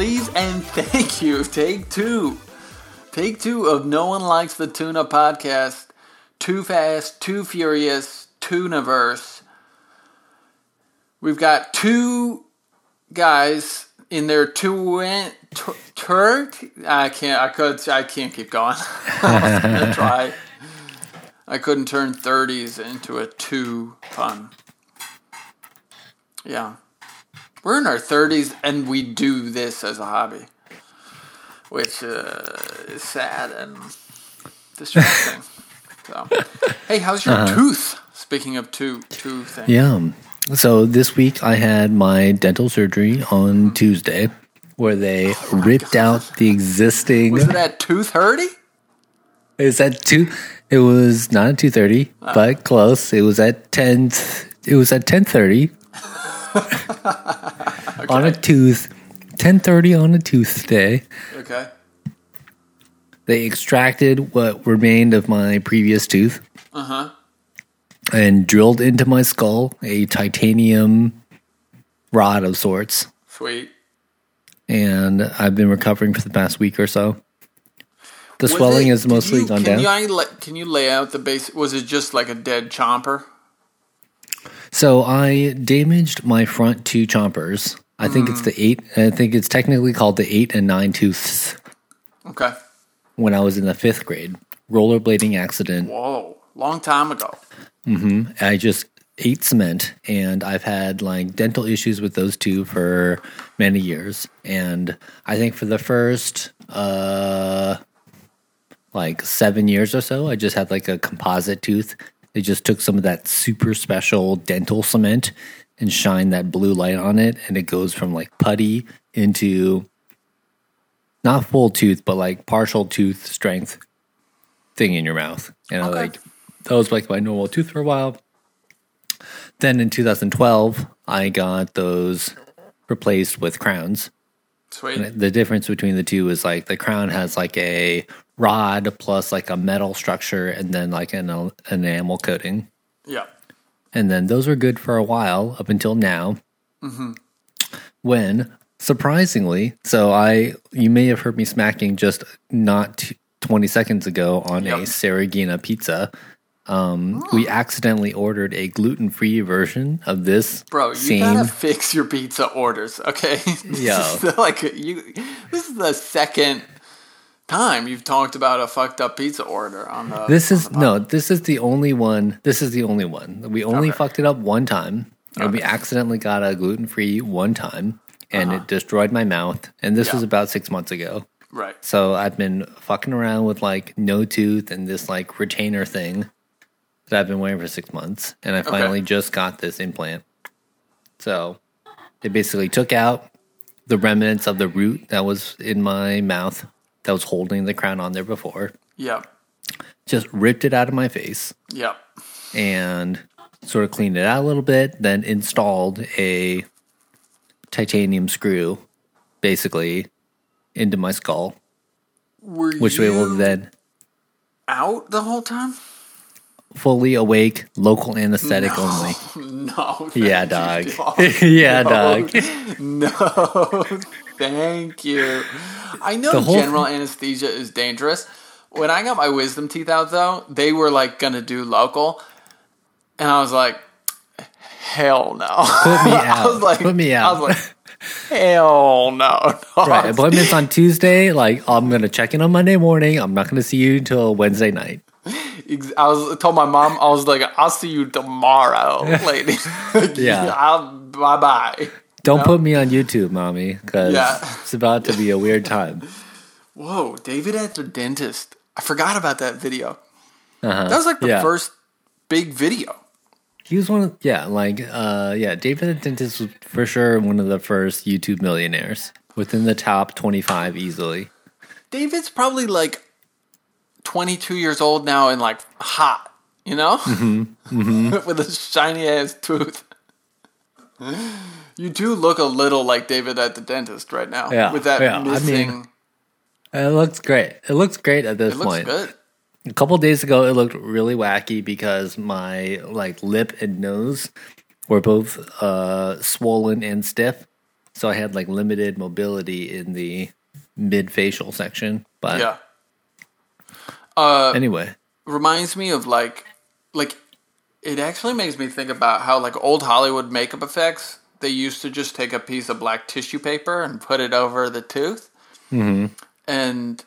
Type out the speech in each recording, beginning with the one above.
please and thank you. Take two. Take two of No One Likes the Tuna podcast. Too Fast, Too Furious, Tuniverse. We've got two guys in their twin tur I can't I could I can't keep going. I gonna try. I couldn't turn thirties into a two pun. Yeah. We're in our thirties and we do this as a hobby. Which uh, is sad and distracting. so hey, how's your Uh-huh. tooth? Speaking of two two things. Yeah. So this week I had my dental surgery on Tuesday where they ripped out the existing Was it at tooth hurty? Is that two it was not at two thirty, but close. It was at ten it was at ten thirty on a tooth ten thirty on a Tuesday. Okay. They extracted what remained of my previous tooth. Uh-huh. And drilled into my skull a titanium rod of sorts. Sweet. And I've been recovering for the past week or so. The Was swelling it- has mostly you- gone can down. You, can you lay out the base? Was it just like a dead chomper? So I damaged my front two chompers. I think it's the eight. I think it's technically called the eight and nine tooths. Okay. When I was in the fifth grade, rollerblading accident. Whoa. Long time ago. Mm hmm I just ate cement, and I've had like dental issues with those two for many years. And I think for the first uh like seven years or so, I just had like a composite tooth. They just took some of that super special dental cement and shine that blue light on it, and it goes from like putty into not full tooth, but like partial tooth strength thing in your mouth. And I like that was like my normal tooth for a while. Then in 2012, I got those replaced with crowns. Sweet. And the difference between the two is like the crown has like a rod plus like a metal structure and then like an, enamel coating. Yeah. And then those were good for a while up until now. Mm-hmm. When surprisingly, so I you may have heard me smacking just not t- 20 seconds ago on a Saragina pizza. Um, We accidentally ordered a gluten free version of this Bro, you same gotta fix your pizza orders, okay? This like you. This is the second time you've talked about a fucked up pizza order on the. This is no. This is the only one. This is the only one. We only Okay. fucked it up one time, and we accidentally got a gluten free one time, and it destroyed my mouth. And this Uh-huh. Yeah. was about six months ago. right. So I've been fucking around with like no tooth and this like retainer thing that I've been wearing for six months, and I finally just got this implant. So they basically took out the remnants of the root that was in my mouth that was holding the crown on there before Yep. just ripped it out of my face Yep. and sort of cleaned it out a little bit, then installed a titanium screw basically into my skull, Were which we will then out the whole time? Fully awake, local anesthetic only. No. Yeah, dog. you, yeah, No. dog. No, thank you. I know general anesthesia is dangerous. When I got my wisdom teeth out, though, they were like gonna do local, and I was like, "Hell no!" Put me I out. was like, Put me out. I was like, "Hell no!" right, appointments on Tuesday. Like, I'm gonna check in on Monday morning. I'm not gonna see you until Wednesday night. I was I told my mom, I was like, "I'll see you tomorrow, lady." Yeah. I'll bye bye. Don't No? put me on YouTube, mommy, because Yeah. it's about to be a weird time. Whoa, David at the dentist. I forgot about that video. Uh-huh. That was like the Yeah. first big video. He was one of yeah, like uh yeah, David at the Dentist was for sure one of the first YouTube millionaires within the top 25 easily. David's probably like 22 years old now and like hot, you know? Mm-hmm. With a shiny ass tooth. You do look a little like David at the dentist right now. Yeah, With that yeah, I mean, It looks great. It looks great at this it looks point. good. A couple days ago it looked really wacky because my like lip and nose were both uh swollen and stiff. so I had like limited mobility in the mid facial section. But Yeah. Uh, anyway, reminds me of like like it actually makes me think about how like old Hollywood makeup effects they used to just take a piece of black tissue paper and put it over the tooth Mm-hmm. and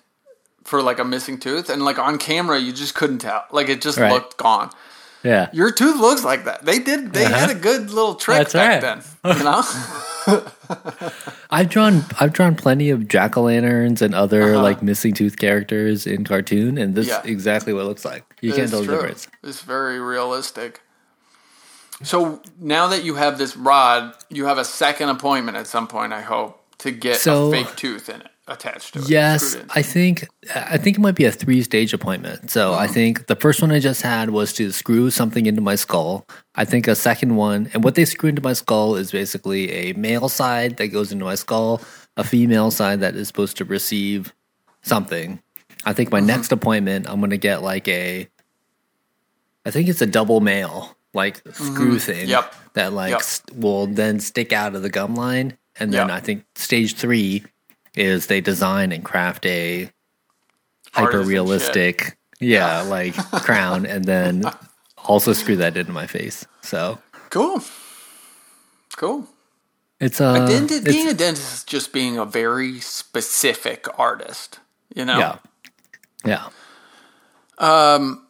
for like a missing tooth and like on camera you just couldn't tell like it just Right. looked gone yeah, your tooth looks like that they did they had Uh-huh. a good little trick That's back right. then you know I've drawn I've drawn plenty of jack o' lanterns and other Uh-huh. like missing tooth characters in cartoon, and this Yeah. is exactly what it looks like. You can't It's tell the difference. It's very realistic. So now that you have this rod, you have a second appointment at some point. I hope to get So- a fake tooth in it attached to it. Yes. I think I think it might be a three stage appointment. So I uh-huh. think the first one I just had was to screw something into my skull. I think a second one, and what they screw into my skull is basically a male side that goes into my skull, a female side that is supposed to receive something. I think my uh-huh. next appointment, I'm gonna get like a, I think it's a double male like screw mm-hmm. thing. Yep. That like Yep. st- will then stick out of the gum line, and then Yep. I think stage three is they design and craft a hyper realistic, yeah, like crown, and then also screw that into my face. So Cool. Cool. it's uh, Dent- it's- being a dentist is just being a very specific artist. You know? yeah, yeah.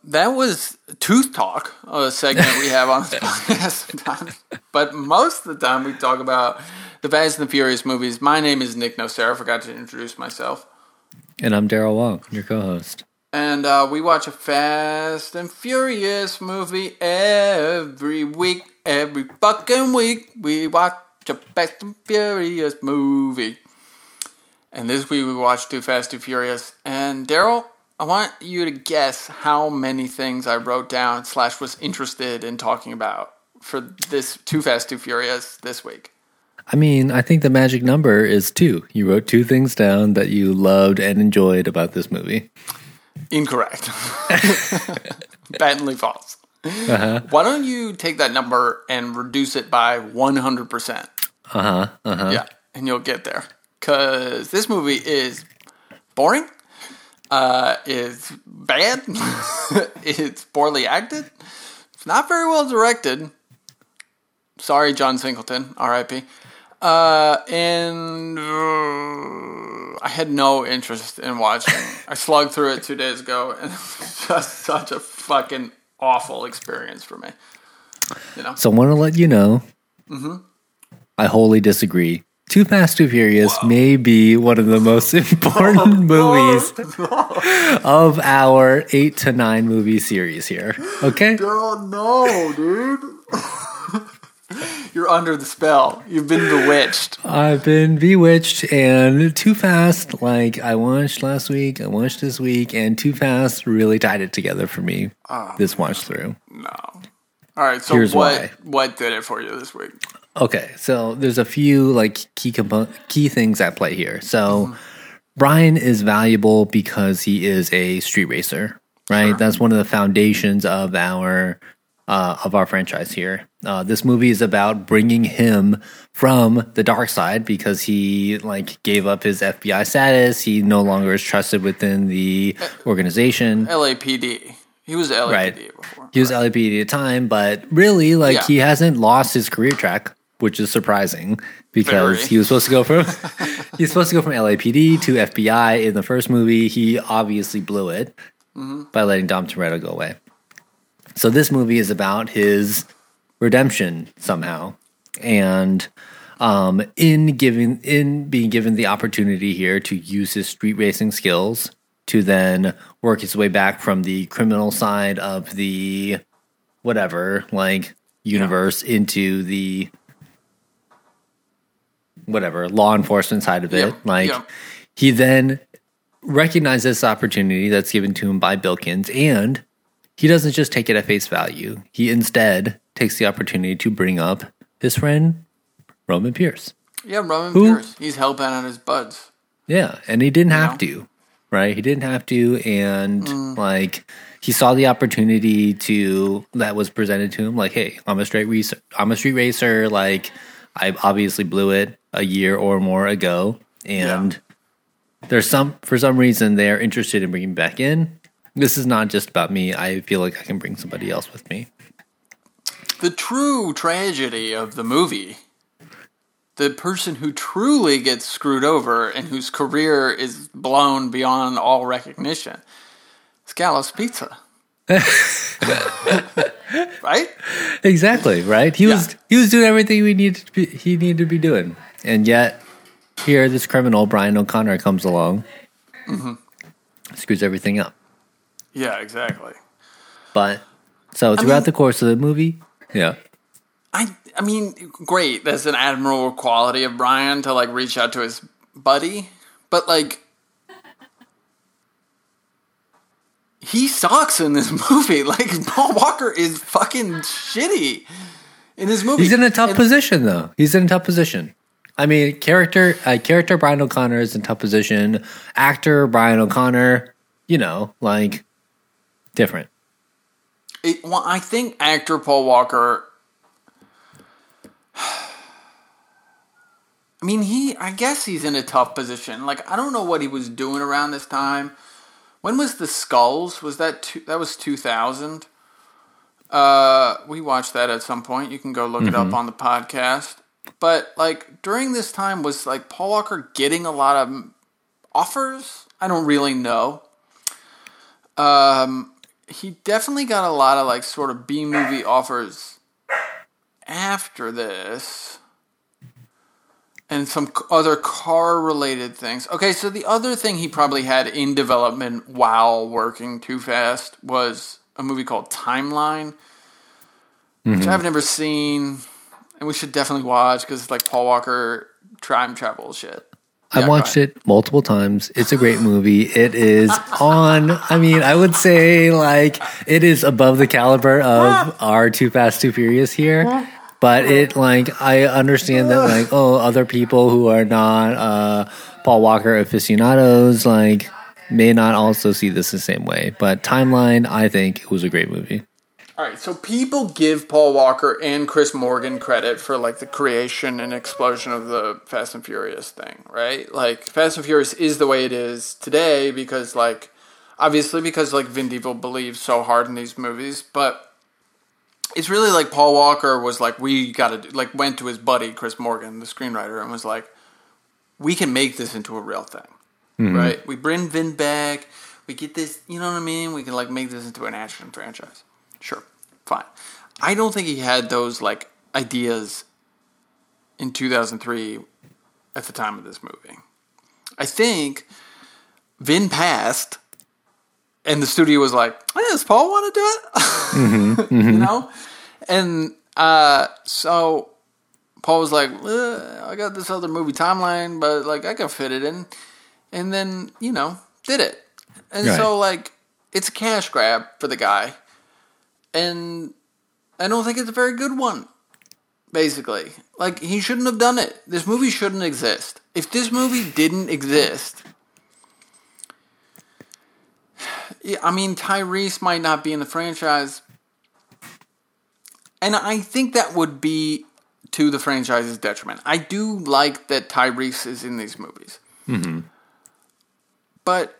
That was Tooth Talk, a segment we have on this podcast sometimes. But most of the time we talk about the Fast and the Furious movies. My name is Nick Nocera. I forgot to introduce myself. And I'm Daryl Wong, your co-host. And uh, we watch a Fast and Furious movie every week. Every fucking week, we watch a Fast and Furious movie. And this week we watched Too Fast, Too Furious. And Daryl, I want you to guess how many things I wrote down slash was interested in talking about for this Too Fast, Too Furious this week. I mean, I think the magic number is two. You wrote two things down that you loved and enjoyed about this movie. Incorrect. Patently false. Uh-huh. Why don't you take that number and reduce it by 100%? Uh huh. Uh huh. Yeah, and you'll get there. Because this movie is boring, uh, it's bad, it's poorly acted, it's not very well directed. Sorry, John Singleton, RIP. Uh, and uh, I had no interest in watching. I slugged through it two days ago, and it was just such a fucking awful experience for me. You know, So I want to let you know, Mm-hmm. I wholly disagree. Too Fast, Too Furious may be one of the most important movies of our eight to nine movie series here. Okay? girl, no, dude. You're under the spell. You've been bewitched. I've been bewitched and Too Fast, like I watched last week, I watched this week, and Too Fast really tied it together for me ah. this watch through. No. All right. So Here's what why. what did it for you this week? Okay, so there's a few like key compo- key things at play here. So mm-hmm. Brian is valuable because he is a street racer, right? That's one of the foundations of our uh, of our franchise here. Uh, this movie is about bringing him from the dark side because he like gave up his FBI status. He no longer is trusted within the organization. LAPD. He was LAPD Right. before. He was LAPD at the time, but really, like Yeah. he hasn't lost his career track, which is surprising because Very. he was supposed to go from he's supposed to go from LAPD to FBI in the first movie. He obviously blew it Mm-hmm. by letting Dom Toretto go away. So this movie is about his redemption somehow, and um, in giving in being given the opportunity here to use his street racing skills to then work his way back from the criminal side of the whatever like universe into the whatever law enforcement side of it. Yeah, like yeah. he then recognizes this opportunity that's given to him by Bilkins and he doesn't just take it at face value. He instead takes the opportunity to bring up his friend Roman Pierce. Yeah, Roman Who- Pierce. He's hell bent on his buds. Yeah, and he didn't have know? to, right? He didn't have to, and Mm. like he saw the opportunity to that was presented to him. Like, hey, I'm a straight racer. I'm a street racer. Like, I obviously blew it a year or more ago, and there's some for some reason they're interested in bringing me back in. This is not just about me. I feel like I can bring somebody else with me. The true tragedy of the movie, the person who truly gets screwed over and whose career is blown beyond all recognition, is Gallows Pizza. right? Exactly, right? He was he was doing everything we needed to be, he needed to be doing. And yet here this criminal Brian O'Connor comes along. Mm-hmm. Screws everything up. Yeah, exactly. But so throughout mean- the course of the movie, yeah. I I mean, great. That's an admirable quality of Brian to like reach out to his buddy, but like he sucks in this movie. Like Paul Walker is fucking shitty in this movie. He's in a tough And- position though. He's in a tough position. I mean, character uh, character Brian O'Connor is in tough position. Actor Brian O'Connor, you know, like different. It, well, I think actor Paul Walker. I mean, he. I guess he's in a tough position. Like, I don't know what he was doing around this time. When was the Skulls? Was that two, that was two thousand? Uh, we watched that at some point. You can go look it up on the podcast. But like during this time, was like Paul Walker getting a lot of offers? I don't really know. Um, he definitely got a lot of like sort of B movie offers after this. And some other car related things. Okay, so the other thing he probably had in development while working Too Fast was a movie called Timeline, which mm-hmm. I've never seen, and we should definitely watch because it's like Paul Walker time travel shit. I Yeah, go watched it multiple times. It's a great movie. It is on, I mean, I would say like it is above the caliber of our Too Fast, Too Furious here. But it like I understand that like oh other people who are not uh Paul Walker aficionados like may not also see this the same way. But timeline, I think it was a great movie. All right, so people give Paul Walker and Chris Morgan credit for like the creation and explosion of the Fast and Furious thing, right? Like Fast and Furious is the way it is today because like obviously because like Vin Diesel believes so hard in these movies, but it's really like Paul Walker was like we got to like went to his buddy Chris Morgan, the screenwriter, and was like we can make this into a real thing. Mm-hmm. Right? We bring Vin back. We get this, you know what I mean? We can like make this into an action franchise. Sure. Fine. I don't think he had those like ideas in 2003 at the time of this movie. I think Vin passed and the studio was like, hey, does Paul want to do it? you know? And uh, so Paul was like, "Uh, I got this other movie timeline, but like I can fit it in. And then, you know, did it. And Right. so, like, it's a cash grab for the guy. And I don't think it's a very good one, basically. Like, he shouldn't have done it. This movie shouldn't exist. If this movie didn't exist, yeah, I mean, Tyrese might not be in the franchise. And I think that would be to the franchise's detriment. I do like that Tyrese is in these movies. Mm-hmm. But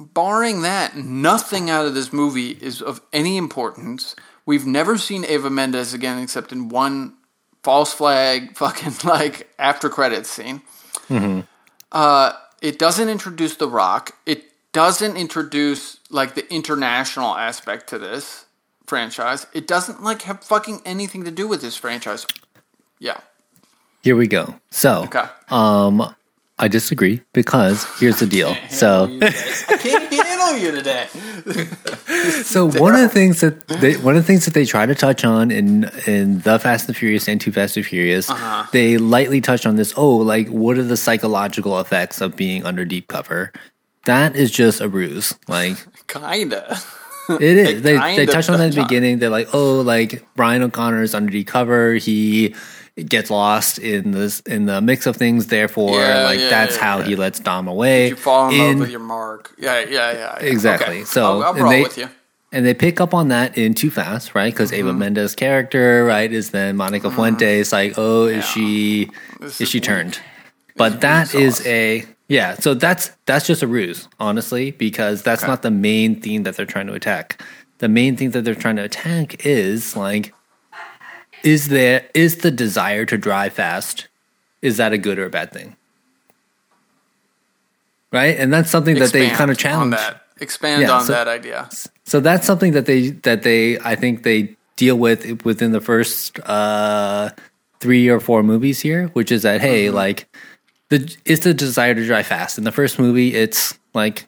barring that, nothing out of this movie is of any importance. We've never seen Eva Mendes again except in one false flag fucking like after credits scene. Uh, it doesn't introduce The Rock. It doesn't introduce like the international aspect to this franchise. It doesn't like have fucking anything to do with this franchise. Yeah. Here we go. So Okay. um I disagree because here's the deal. So I can't handle you today. So one of the things that they, one of the things that they try to touch on in in the Fast and Furious and Too Fast and Furious, Uh-huh. they lightly touch on this. Oh, like what are the psychological effects of being under deep cover? That is just a ruse. Like Kinda. it is. They they kinda touch on that at the beginning. They're like, oh, like Brian O'Connor is under deep cover. He gets lost in this in the mix of things. Therefore, Yeah, like yeah, that's yeah, how he lets Dom away. You fall in, In- love with your mark. Yeah, yeah, yeah. Exactly. Okay. So, I'll, I'll and roll they- with you. and they pick up on that in Too Fast, right? Because Eva mm-hmm. Mendes' character, right, is then Monica mm-hmm. Fuentes. Like, oh, is she This is is she turned? But that sauce. a yeah. So that's that's just a ruse, honestly, because that's Okay. not the main theme that they're trying to attack. The main thing that they're trying to attack is like, is there is the desire to drive fast? Is that a good or a bad thing? Right, and that's something that they kind of on challenge. that. Expand Yeah, on so- that idea. So that's something that they that they I think they deal with within the first uh, three or four movies here, which is that hey, like the it's the desire to drive fast. In the first movie, it's like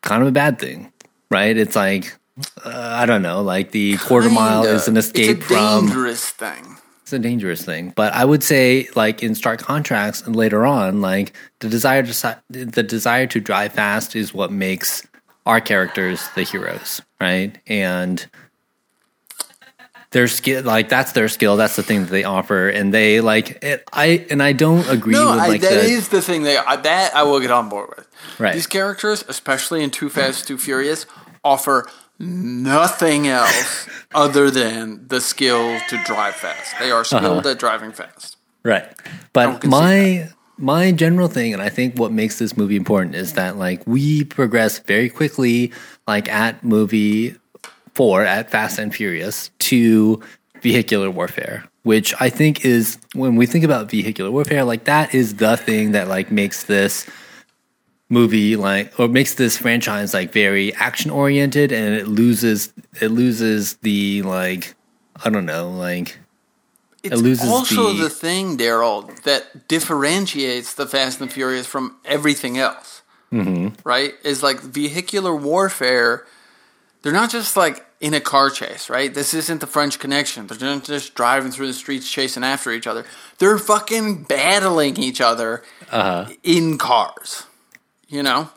kind of a bad thing, right? It's like uh, I don't know, like the quarter mile Kinda. is an escape it's a from dangerous thing. it's a dangerous thing. But I would say, like in stark contrast, and later on, like the desire to the desire to drive fast is what makes our characters the heroes, right? And their skill, like that's their skill. That's the thing that they offer, and they like it. I and I don't agree No, with I, like that the is the thing. They I, that I will get on board with. Right. These characters, especially in Too Fast, Too Furious, offer nothing else other than the skill to drive fast. They are skilled uh-huh. at driving fast. Right. But my my general thing and I think what makes this movie important is that like we progress very quickly like at movie 4 at Fast and Furious to vehicular warfare, which I think is when we think about vehicular warfare like that is the thing that like makes this movie like or makes this franchise like very action oriented and it loses it loses the like I don't know like It's loses also the- the, thing, Daryl, that differentiates the Fast and Furious from everything else. Mm-hmm. Right? Is like vehicular warfare. They're not just like in a car chase, right? This isn't the French Connection. They're not just driving through the streets chasing after each other. They're fucking battling each other in cars. You know?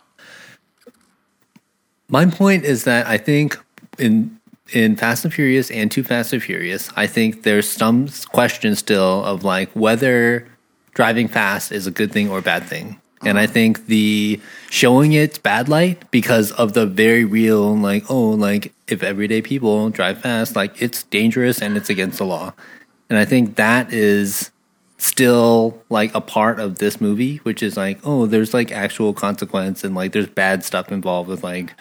My point is that I think in in Fast and Furious and Too Fast and Furious, I think there's some question still of like whether driving fast is a good thing or a bad thing. And I think the showing it bad light because of the very real like oh like if everyday people drive fast like it's dangerous and it's against the law. And I think that is still like a part of this movie, which is like, oh, there's like actual consequence and like there's bad stuff involved with like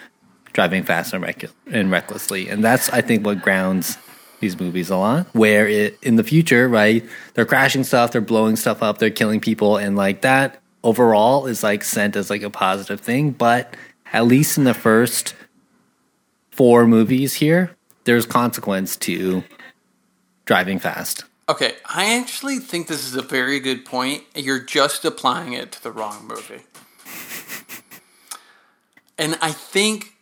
driving fast and, rec- and recklessly. And that's, I think, what grounds these movies a lot. Where it in the future, right, they're crashing stuff, they're blowing stuff up, they're killing people, and like that overall is like sent as like a positive thing. But at least in the first four movies here, there's consequence to driving fast. Okay, I actually think this is a very good point. You're just applying it to the wrong movie. And I think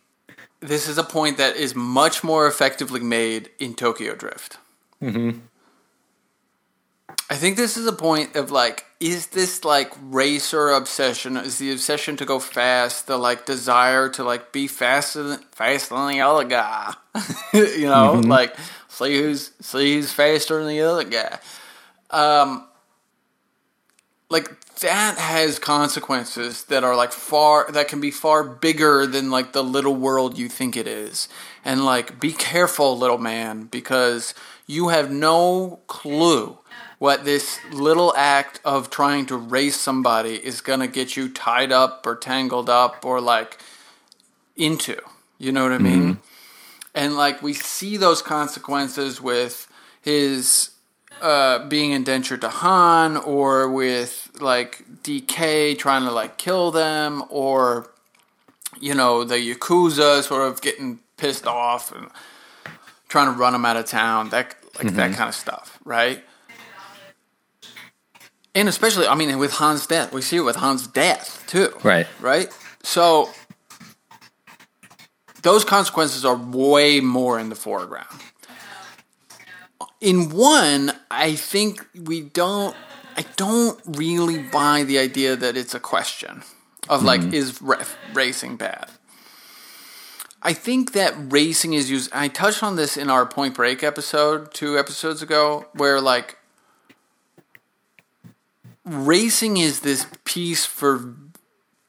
this is a point that is much more effectively made in Tokyo Drift. Mm-hmm. I think this is a point of like, is this like racer obsession? Is the obsession to go fast, the like desire to like be faster than faster than the other guy? you know, like see who's see who's faster than the other guy. Um, like that has consequences that are like far that can be far bigger than like the little world you think it is. And like be careful, little man, because you have no clue what this little act of trying to race somebody is going to get you tied up or tangled up or like into. You know what I mean? And like we see those consequences with his uh, being indentured to Han or with like DK trying to like kill them or you know the Yakuza sort of getting pissed off and trying to run him out of town that like that kind of stuff right? And especially I mean with Han's death. We see it with Han's death too. Right. right? So those consequences are way more in the foreground in one, I think we don't. I don't really buy the idea that it's a question of like mm-hmm. is ref, racing bad. I think that racing is used. I touched on this in our Point Break episode two episodes ago, where like racing is this piece for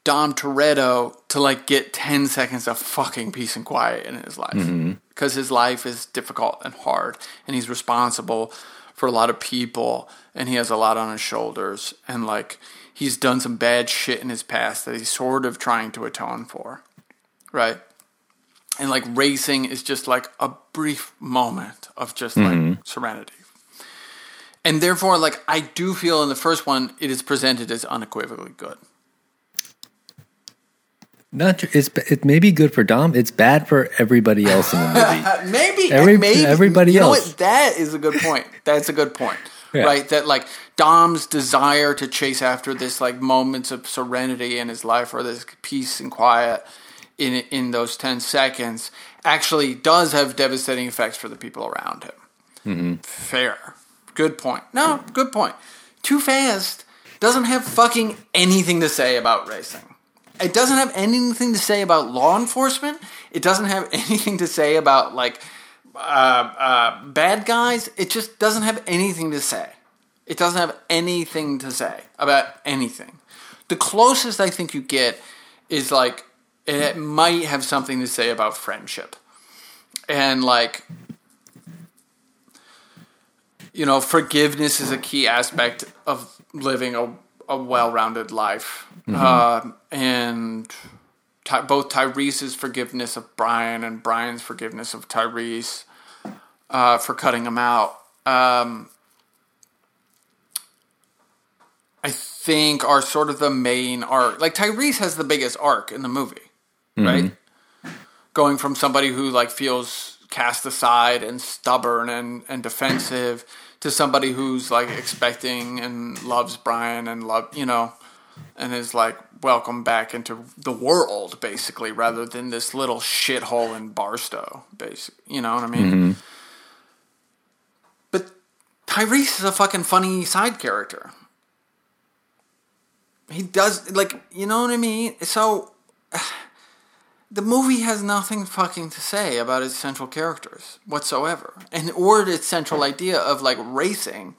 Dom Toretto to like get 10 seconds of fucking peace and quiet in his life. Mm-hmm. Because his life is difficult and hard, and he's responsible for a lot of people, and he has a lot on his shoulders, and like he's done some bad shit in his past that he's sort of trying to atone for. Right? And like racing is just like a brief moment of just like mm-hmm. serenity. And therefore, like I do feel in the first one, it is presented as unequivocally good. Not it's it may be good for Dom. It's bad for everybody else in the movie. maybe Every- maybe everybody you know else. what that is a good point that's a good point Yeah. right that like dom's desire to chase after this like moments of serenity in his life or this peace and quiet in in those 10 seconds actually does have devastating effects for the people around him Mm-hmm. fair good point no good point too fast doesn't have fucking anything to say about racing it doesn't have anything to say about law enforcement. It doesn't have anything to say about like uh, uh, bad guys. It just doesn't have anything to say. It doesn't have anything to say about anything. The closest I think you get is like it might have something to say about friendship and like you know forgiveness is a key aspect of living a, a well-rounded life. Uh, and Ty- both tyrese's forgiveness of brian and brian's forgiveness of tyrese uh, for cutting him out. Um, i think are sort of the main arc. Like tyrese has the biggest arc in the movie right? Going from somebody who like feels cast aside and stubborn and, and defensive to somebody who's like expecting and loves Brian and love you know and is like welcome back into the world basically rather than this little shithole in Barstow basically you know what I mean? Mm-hmm. But Tyrese is a fucking funny side character. He does like you know what I mean? So the movie has nothing fucking to say about its central characters whatsoever. And or its central idea of like racing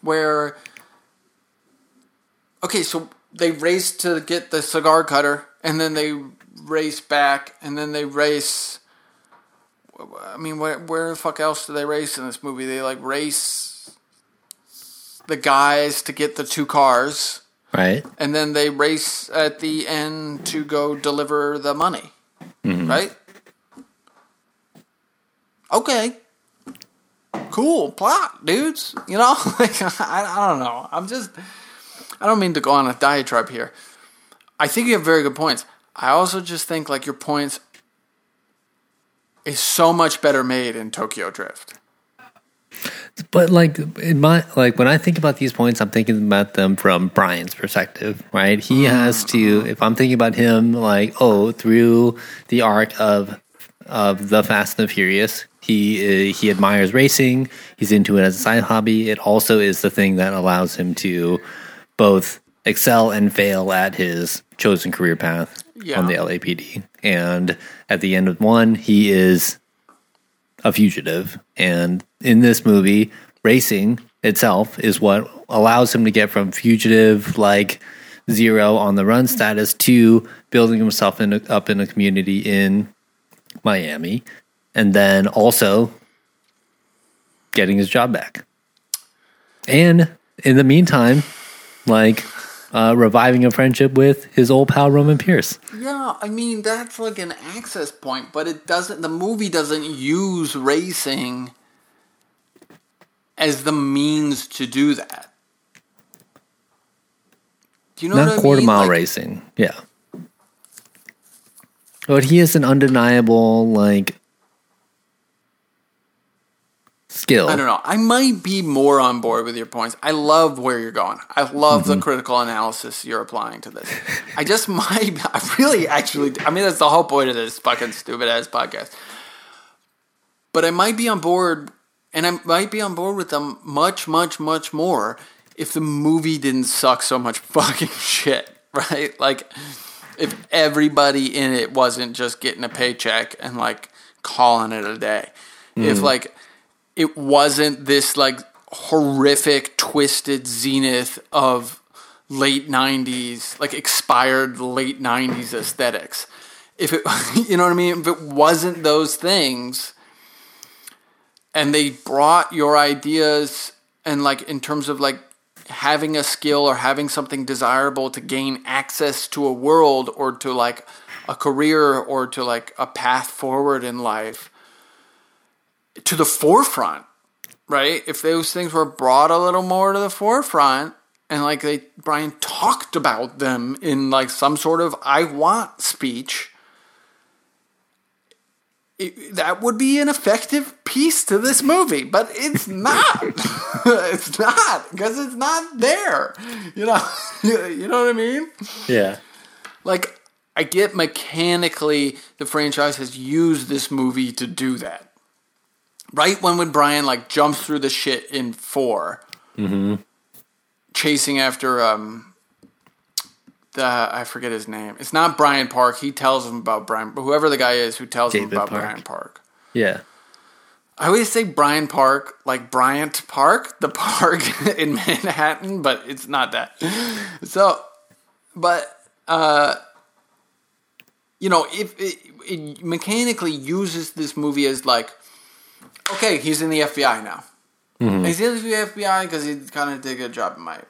where okay so they race to get the cigar cutter and then they race back and then they race i mean where, where the fuck else do they race in this movie? They like race the guys to get the two cars right? and then they race at the end to go deliver the money. Mm-hmm. Right? Okay. Cool plot, dudes. You know, like I, I don't know. I'm just I don't mean to go on a diatribe here. I think you have very good points. I also just think like your points is so much better made in Tokyo Drift. But like in my like when I think about these points, I'm thinking about them from Brian's perspective, right? He has to. If I'm thinking about him, like oh, through the arc of of the Fast and the Furious, he uh, he admires racing. He's into it as a side hobby. It also is the thing that allows him to both excel and fail at his chosen career path Yeah. on the LAPD. And at the end of one, he is a fugitive. And in this movie, racing itself is what allows him to get from fugitive, like zero on the run status, to building himself in a, up in a community in Miami. And then also getting his job back. And in the meantime, like uh, reviving a friendship with his old pal Roman Pierce. Yeah, I mean that's like an access point, but it doesn't. The movie doesn't use racing as the means to do that. Do you know Not what I quarter mean? mile Like, racing. Yeah. But he is an undeniable like skill. I don't know. I might be more on board with your points. I love where you're going. I love Mm-hmm. the critical analysis you're applying to this. I just might. I really actually. I mean, that's the whole point of this fucking stupid ass podcast. But I might be on board, and I might be on board with them much, much, much more if the movie didn't suck so much fucking shit, right? Like, if everybody in it wasn't just getting a paycheck and like calling it a day. If like it wasn't this like horrific twisted zenith of late 90s, like expired late 90s aesthetics. If it, you know what I mean? If it wasn't those things and they brought your ideas and like in terms of like having a skill or having something desirable to gain access to a world or to like a career or to like a path forward in life to the forefront, right? If those things were brought a little more to the forefront and like they Brian talked about them in like some sort of I want speech, it, that would be an effective piece to this movie, but it's not. it's not because it's not there. You know, you know what I mean? Yeah. Like I get mechanically the franchise has used this movie to do that. Right when when Brian like jumps through the shit in 4 chasing after um the I forget his name. It's not Brian Park. He tells him about Brian, but whoever the guy is who tells him about Park. Brian Park. Yeah. I always say Brian Park, like Bryant Park, the park in Manhattan, but it's not that. So, but uh, you know, if it, it mechanically uses this movie as like, okay, he's in the FBI now. Mm-hmm. He's in the FBI because he kind of did a good job in Miami.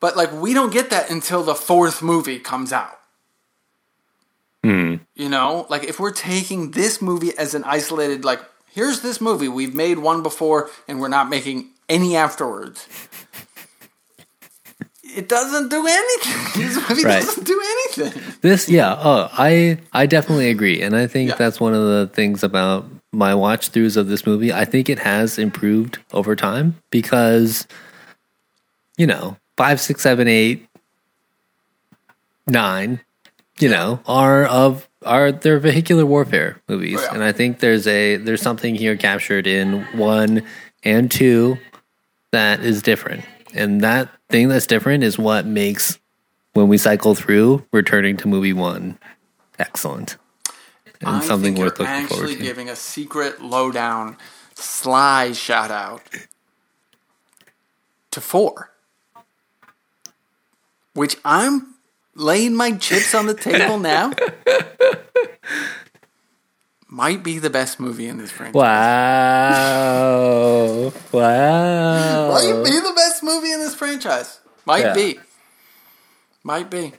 But like, we don't get that until the fourth movie comes out. Mm-hmm. You know, like if we're taking this movie as an isolated, like, here's this movie, we've made one before and we're not making any afterwards. It doesn't do anything. This movie Right. doesn't do anything. This, yeah, oh, I I definitely agree, and I think Yeah. that's one of the things about my watch throughs of this movie. I think it has improved over time because, you know, five, six, seven, eight, nine, you know, are of are they're vehicular warfare movies, Oh, yeah. and I think there's a there's something here captured in one and two that is different, and that thing that's different is what makes when we cycle through returning to movie one excellent and I something worth looking forward actually to. giving a secret lowdown, sly shout out to four, which I'm laying my chips on the table now. Might be the best movie in this franchise. Wow! Wow! Might be the best movie in this franchise. Might Yeah. be. Might be.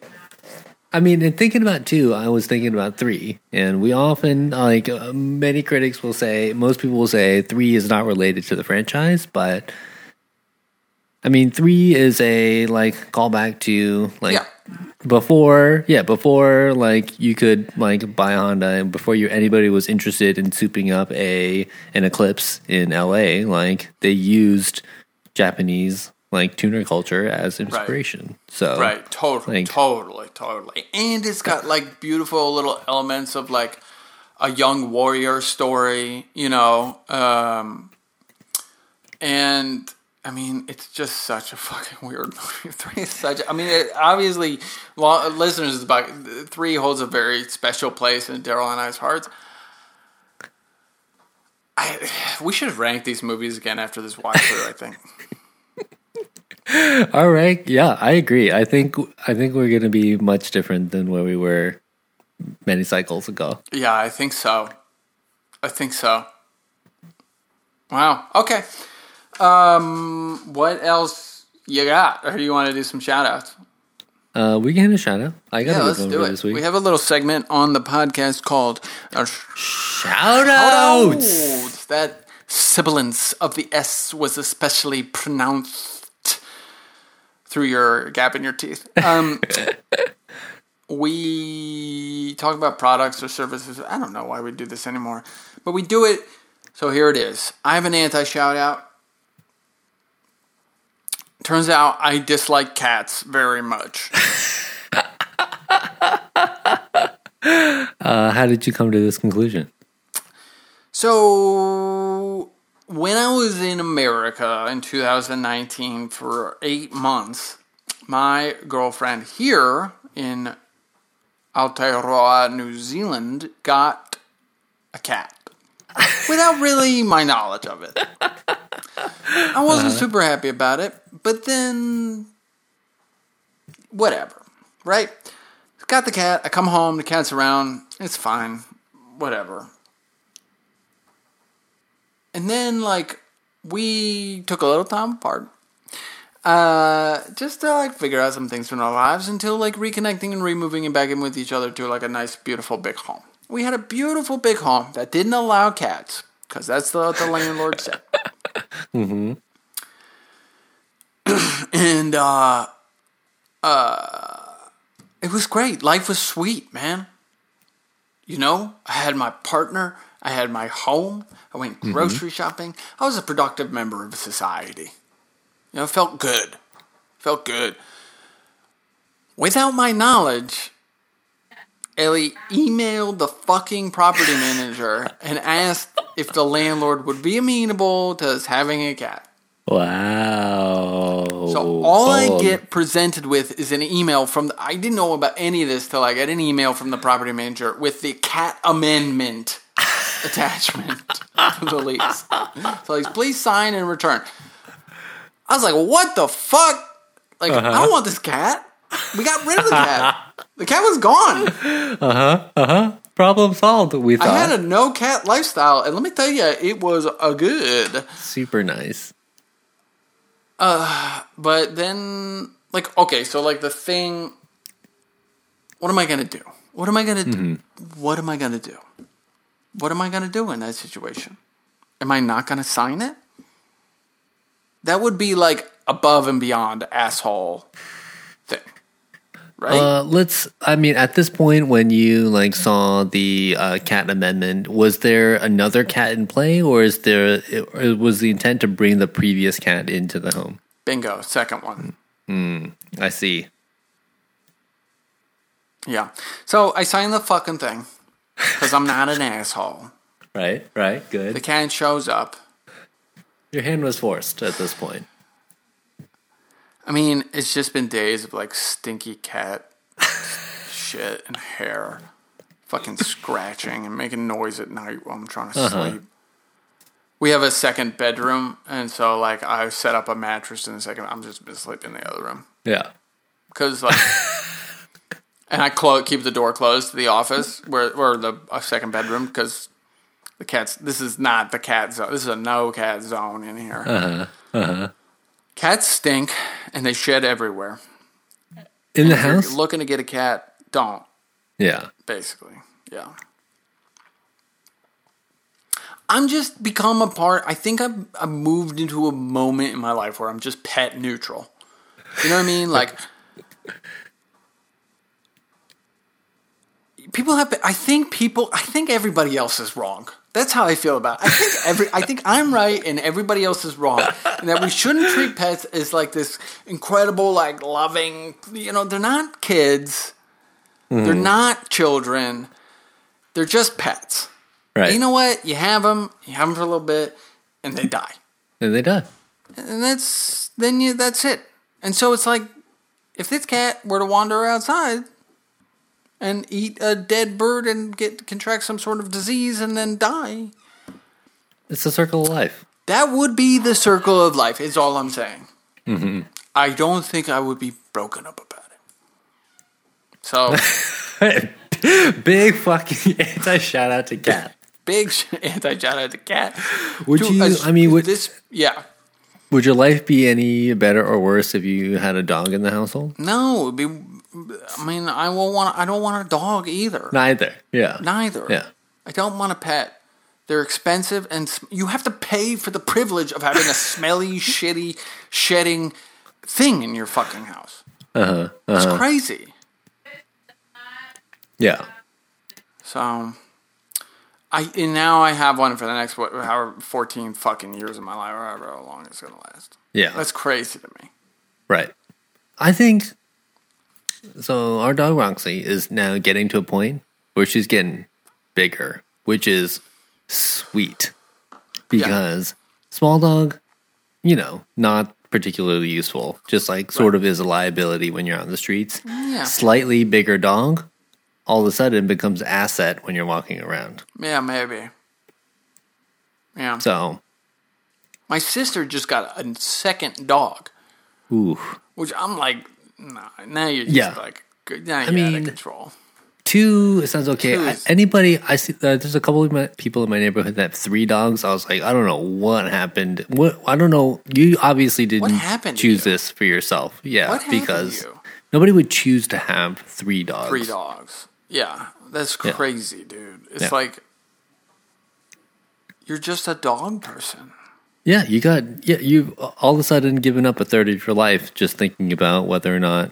I mean, and thinking about two, I was thinking about three, and we often like uh, many critics will say, most people will say three is not related to the franchise, but I mean, three is a like callback to like Yeah. Before, yeah, before like you could like buy a Honda, and before you anybody was interested in souping up a an Eclipse in L.A., like they used Japanese like tuner culture as inspiration. So Right, totally, Like- totally, totally. And it's got like beautiful little elements of like a young warrior story, you know. Um, and I mean, it's just such a fucking weird movie. Three is such. I mean, it, obviously, listeners, is about three holds a very special place in Daryl and I's hearts. I, we should rank these movies again after this watch through. I think. All right. Yeah, I agree. I think I think we're going to be much different than where we were many cycles ago. Yeah, I think so. I think so. Wow. Okay. Um, what else you got? Or do you want to do some shout outs? Uh, we can hit a shout out. I got Yeah, a let's do it. this week. We have a little segment on the podcast called uh, shout. Outs. That sibilance of the S was especially pronounced through your gap in your teeth. Um, we talk about products or services. I don't know why we do this anymore, but we do it. So here it is. I have an anti shout out. Turns out I dislike cats very much. Uh, how did you come to this conclusion? So, when I was in America in 2019 for eight months, my girlfriend here in Aotearoa, New Zealand, got a cat without really my knowledge of it. I wasn't super happy about it, but then whatever, right? Got the cat. I come home. The cat's around. It's fine. Whatever. And then, like, we took a little time apart. Uh, just to like figure out some things from our lives until like reconnecting and removing and back in with each other to like a nice, beautiful big home. We had a beautiful big home that didn't allow cats because that's what the landlord said. Mm-hmm. and uh, uh, it was great. Life was sweet, man. You know, I had my partner. I had my home. I went grocery shopping. I was a productive member of society. You know, it felt good. Felt good. Without my knowledge, Ellie emailed the fucking property manager and asked if the landlord would be amenable to us having a cat. Wow. So all I get presented with is an email from the, I didn't know about any of this till I got an email from the property manager with the cat amendment attachment to the lease. So he's please sign and return. I was like, what the fuck? Like, I don't want this cat. We got rid of the cat. The cat was gone. Uh-huh, uh-huh. Problem solved. We thought. I had a no cat lifestyle, and let me tell you, it was a good. super nice. Uh, but then, like, okay, so like the thing, what am I gonna do? What am I gonna do? What am I gonna do? What am I gonna do in that situation? Am I not gonna sign it? That would be like above and beyond asshole right? Uh, let's. I mean, at this point, when you like saw the uh, cat amendment, was there another cat in play, or is there? Or was the intent to bring the previous cat into the home? Bingo, second one. I see. Yeah. So I signed the fucking thing because I'm not an asshole. Right. Right. Good. The cat shows up. Your hand was forced at this point. I mean, it's just been days of like stinky cat shit and hair, fucking scratching and making noise at night while I'm trying to sleep. We have a second bedroom, and so like I set up a mattress in the second. I'm just been sleeping in the other room Yeah. because like, and I close keep the door closed to the office where or the uh, second bedroom because the cats. This is not the cat zone. This is a no cat zone in here. Uh huh. Uh huh. Cats stink and they shed everywhere. In the If you're house. looking to get a cat, don't. Yeah. Basically, yeah. I'm just become a part. I think I've, I've moved into a moment in my life where I'm just pet neutral. You know what I mean? Like people have. I think people. I think everybody else is wrong. That's how I feel about. It. I think every. I think I'm right and everybody else is wrong, and that we shouldn't treat pets as like this incredible, like loving. You know, they're not kids. They're hmm. not children. They're just pets. Right. You know what? You have them. You have them for a little bit, and they die. and they die. And that's then you. That's it. And so it's like, if this cat were to wander outside and eat a dead bird and get contract some sort of disease and then die, It's the circle of life. that would be the circle of life. Is all I'm saying. Mm-hmm. I don't think I would be broken up about it. So Big fucking anti shout out to cat. big anti shout out to cat. Would To- you? I mean, would this? Yeah. would your life be any better or worse if you had a dog in the household? No, it'd be. I mean, I won't want. I don't want a dog either. Neither. Yeah. Neither. Yeah. I don't want a pet. They're expensive, and sm- you have to pay for the privilege of having a smelly, shitty, shedding thing in your fucking house. Uh huh. It's crazy. Yeah. So, I and now I have one for the next what, however fourteen fucking years of my life, or however long it's gonna last. Yeah. That's crazy to me. Right. I think so. Our dog Roxy is now getting to a point where she's getting bigger, which is sweet because small dog, you know, not particularly useful. Just like sort of is a liability when you're on the streets. Yeah. Slightly bigger dog, all of a sudden becomes asset when you're walking around. Yeah, maybe. Yeah. So My sister just got a second dog, Ooh. which I'm like, nah, now you're just Yeah. like, now you're out mean, of control. Two it sounds okay. I, anybody I see uh, there's a couple of my, people in my neighborhood that have three dogs. I was like, I don't know what happened. What I don't know. You obviously didn't choose this for yourself. Yeah, What because you? nobody would choose to have three dogs. Three dogs. Yeah, that's Yeah. crazy, dude. It's Yeah. like you're just a dog person. Yeah, you got yeah, you've all of a sudden given up a third of your life just thinking about whether or not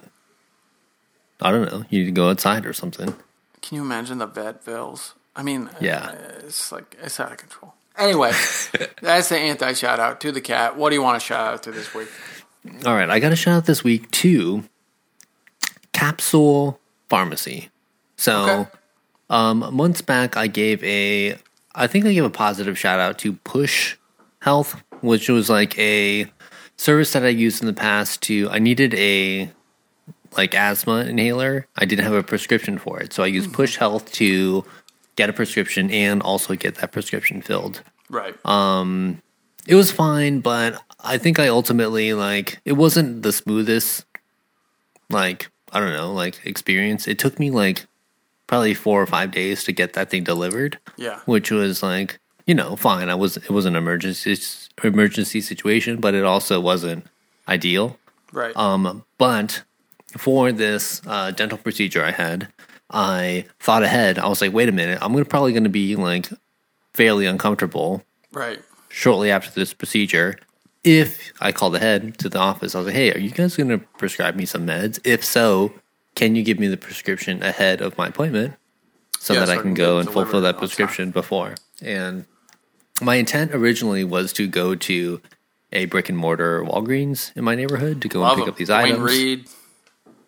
I don't know, you need to go outside or something. Can you imagine the vet bills? I mean, Yeah. uh, it's like it's out of control. Anyway, that's the anti shout out to the cat. What do you want to shout out to this week? All right, I got a shout out this week to Capsule Pharmacy. So, Okay. um, months back, I gave a, I think I gave a positive shout out to Push Health, which was like a service that I used in the past to, I needed a like asthma inhaler. I didn't have a prescription for it. So I used Push Health to get a prescription and also get that prescription filled Right. Um, it was fine, but I think I ultimately like it wasn't the smoothest like I don't know, like experience. It took me like probably 4 or 5 days to get that thing delivered, yeah. which was like, you know, fine. I was it was an emergency emergency situation, but it also wasn't ideal. Right. Um, but for this uh, dental procedure I had, I thought ahead. I was like, wait a minute, I'm gonna probably going to be like fairly uncomfortable right. shortly after this procedure. If I called ahead to the office, I was like, hey, are you guys going to prescribe me some meds? If so, can you give me the prescription ahead of my appointment so Yeah, that so I can go and fulfill that prescription before? And my intent originally was to go to a brick and mortar Walgreens in my neighborhood to go Love and pick 'em. up these items. Reed.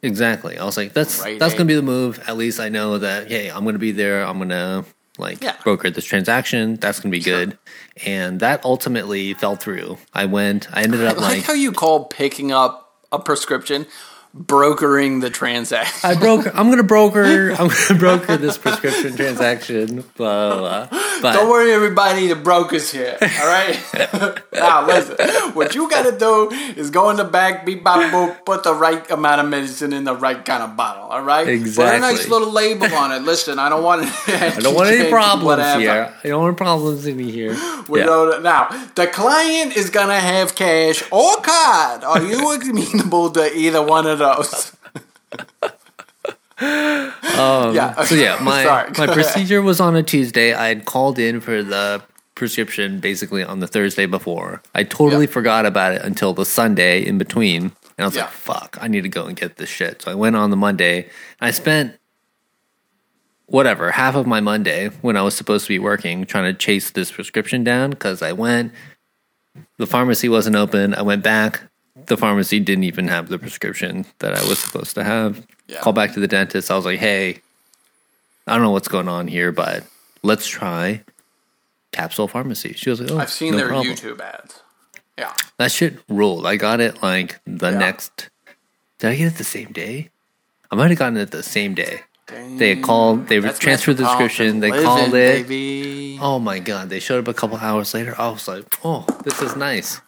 Exactly. I was like, that's Right, that's gonna be the move. At least I know that hey, I'm gonna be there. I'm gonna like Yeah. broker this transaction. That's gonna be good. And that ultimately fell through. I went. I ended I up like like how you call picking up a prescription brokering the transaction. I broker. I'm gonna broker. I'm gonna broker this prescription transaction. Blah blah. blah. But Don't worry, everybody. The broker's here. All right. now, listen. What you got to do is go in the back, beep, bop, boop, put the right amount of medicine in the right kind of bottle. All right. Exactly. Put a nice little label on it. Listen, I don't want. I don't want any problems here. I don't want problems in here. We Yeah. now, the client is gonna have cash or card. Are you amenable to either one of those? Um, yeah. So yeah, my Sorry, my ahead. procedure was on a Tuesday. I had called in for the prescription basically on the Thursday before. I totally Yeah. forgot about it until the Sunday in between, and I was Yeah. like, "Fuck, I need to go and get this shit." So I went on the Monday. I spent whatever half of my Monday when I was supposed to be working trying to chase this prescription down because I went. The pharmacy wasn't open. I went back. The pharmacy didn't even have the prescription that I was supposed to have. Yeah. Called back to the dentist. I was like, "Hey, I don't know what's going on here, but let's try Capsule Pharmacy." She was like, "Oh, I've seen no their problem." YouTube ads. Yeah. That shit ruled. I got it like the Yeah. next. Did I get it the same day? I might have gotten it the same day. They called. They That's transferred the description. They living, called it. Baby. Oh my god! They showed up a couple hours later. I was like, "Oh, this is nice."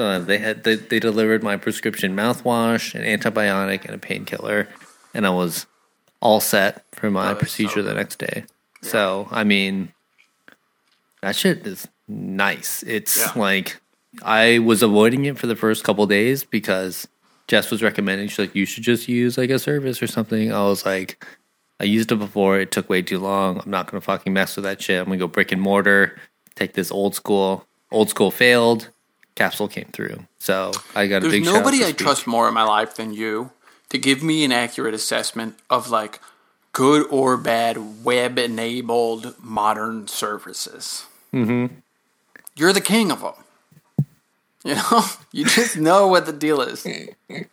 So they had they, they delivered my prescription mouthwash, an antibiotic, and a painkiller, and I was all set for my Oh, procedure so the next day. So I mean, that shit is nice. It's Yeah. like I was avoiding it for the first couple days because Jess was recommending. She's like, "You should just use like a service or something." I was like. I used it before. It took way too long. I'm not gonna fucking mess with that shit. I'm gonna go brick and mortar. Take this old school. Old school failed. Capsule came through. So I got a There's big. shout nobody I trust more in my life than you to give me an accurate assessment of like good or bad web enabled modern services. Mm-hmm. You're the king of them. You know, you just know what the deal is.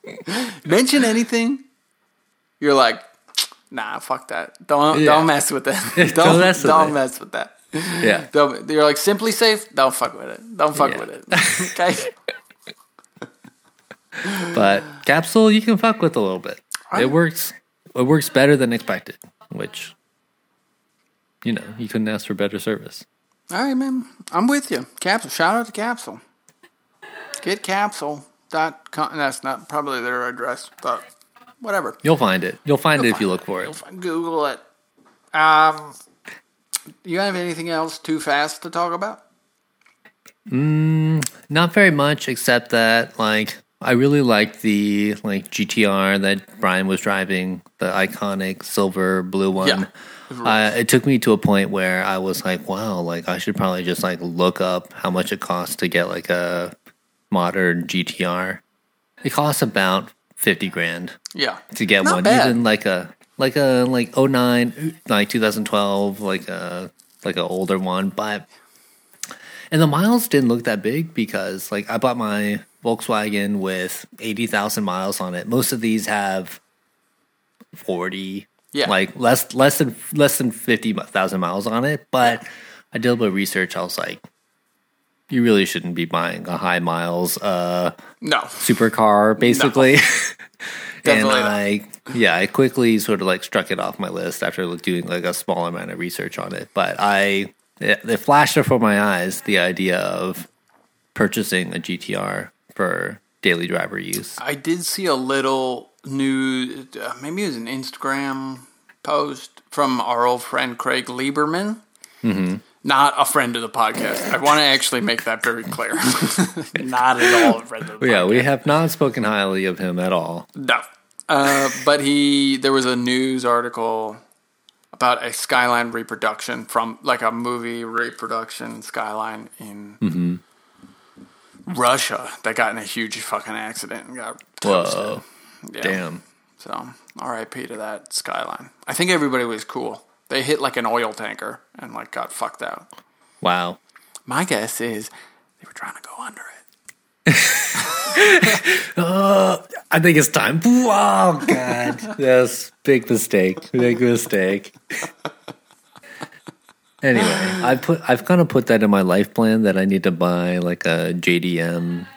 Mention anything, you're like, nah, fuck that. Don't Yeah. don't mess with that. don't Don't mess with don't mess with that. Yeah. Don't, you're like simply safe. Don't fuck with it. Don't fuck Yeah. with it. Okay. But capsule, you can fuck with a little bit. It works. It works better than expected. Which, you know, you couldn't ask for better service. All right, man. I'm with you. Capsule. Shout out to Capsule. Getcapsule.com. That's not probably their address, but whatever. You'll find it. You'll find it if you look for You'll it. find- Google it. Um, you have anything else 2 Fast to talk about? Not very much, except that like I really liked the like GTR that Brian was driving, the iconic silver blue one. Yeah. Uh, it took me to a point where I was like, wow, like I should probably just like look up how much it costs to get like a modern GTR. It costs about fifty grand Yeah. to get Not one, bad. even like a like a like 09, like 2012, like a like a older one, but and the miles didn't look that big because like I bought my Volkswagen with eighty thousand miles on it. Most of these have forty, Yeah. like less less than less than fifty thousand miles on it. But I did a bit of research. I was like, you really shouldn't be buying a high miles uh No. supercar, basically. and Definitely not. I, yeah, I quickly sort of like struck it off my list after like, doing like a small amount of research on it. But I, it, it flashed before my eyes the idea of purchasing a GTR for daily driver use. I did see a little new, uh, maybe it was an Instagram post from our old friend Craig Lieberman. Mm-hmm. Not a friend of the podcast. I want to actually make that very clear. Not at all a friend of the Yeah, podcast. we have not spoken highly of him at all. No. Uh, but he, there was a news article about a Skyline reproduction from like a movie reproduction Skyline in Russia that got in a huge fucking accident and got. Whoa, Yeah. damn. So, RIP to that Skyline. I think everybody was cool. They hit like an oil tanker and like got fucked out. Wow. My guess is they were trying to go under it. Uh, I think it's time. Oh God, yes, big mistake, big mistake. Anyway, I put I've kind of put that in my life plan that I need to buy like a JDM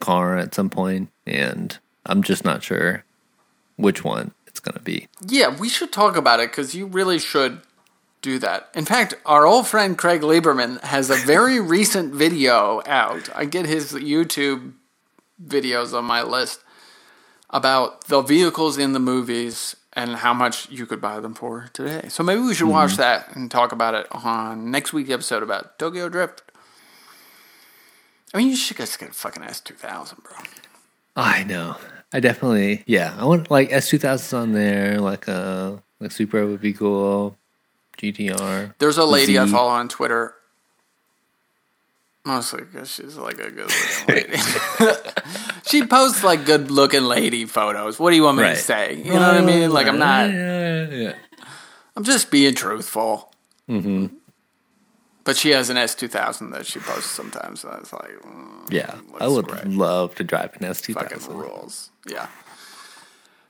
car at some point, and I'm just not sure which one it's gonna be. Yeah, we should talk about it because you really should do that. In fact, our old friend Craig Lieberman has a very recent video out. I get his YouTube videos on my list about the vehicles in the movies and how much you could buy them for today. So maybe we should watch mm-hmm. that and talk about it on next week's episode about Tokyo Drift. I mean, you should just get a fucking S2000, bro. I know. I definitely, yeah. I want like S two thousands on there, like a like Supra would be cool. GTR. There's a lady I Z. follow on Twitter. Mostly because she's like a good looking lady. she posts like good looking lady photos. What do you want me Right. to say? You know what I mean? Like I'm not. Yeah, yeah. I'm just being truthful. Mm-hmm. But she has an S2000 that she posts sometimes. And it's like, mm, Yeah, I would love to drive an S two fucking thousand. rules. Yeah.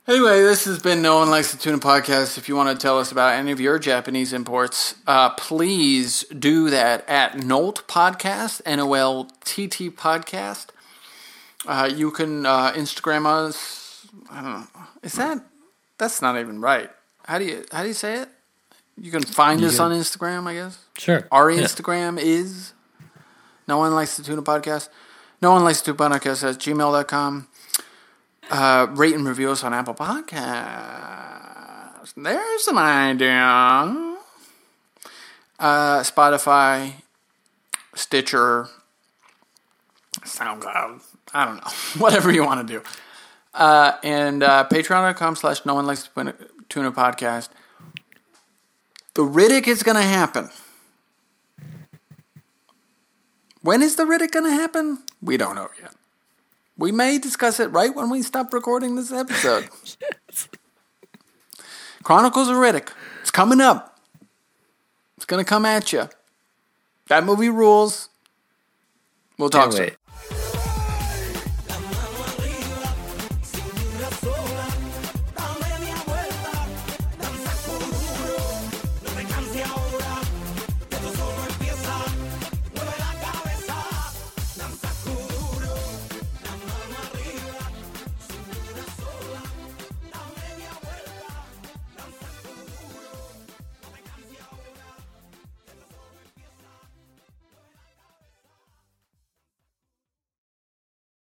Anyway, this has been No One Likes the Tuna podcast. If you want to tell us about any of your Japanese imports, uh, please do that at Nolt Podcast, N O L T T Podcast. Uh, you can uh, Instagram us. I don't know. Is that? That's not even right. How do you how do you say it? You can find us can- on Instagram, I guess. Sure. Our Yeah. Instagram is No One Likes the Tuna Podcast. No One Likes the Tuna Podcast at gmail.com. Uh, rate and review us on Apple Podcasts. There's an idea. Uh, Spotify, Stitcher, SoundCloud. I don't know. Whatever you want to do. Uh, and uh, patreon.com slash no one likes tuna podcast. The Riddick is going to happen. When is the Riddick going to happen? We don't know yet. We may discuss it right when we stop recording this episode. Chronicles of Riddick. It's coming up. It's going to come at you. That movie rules. We'll talk Can't soon. wait.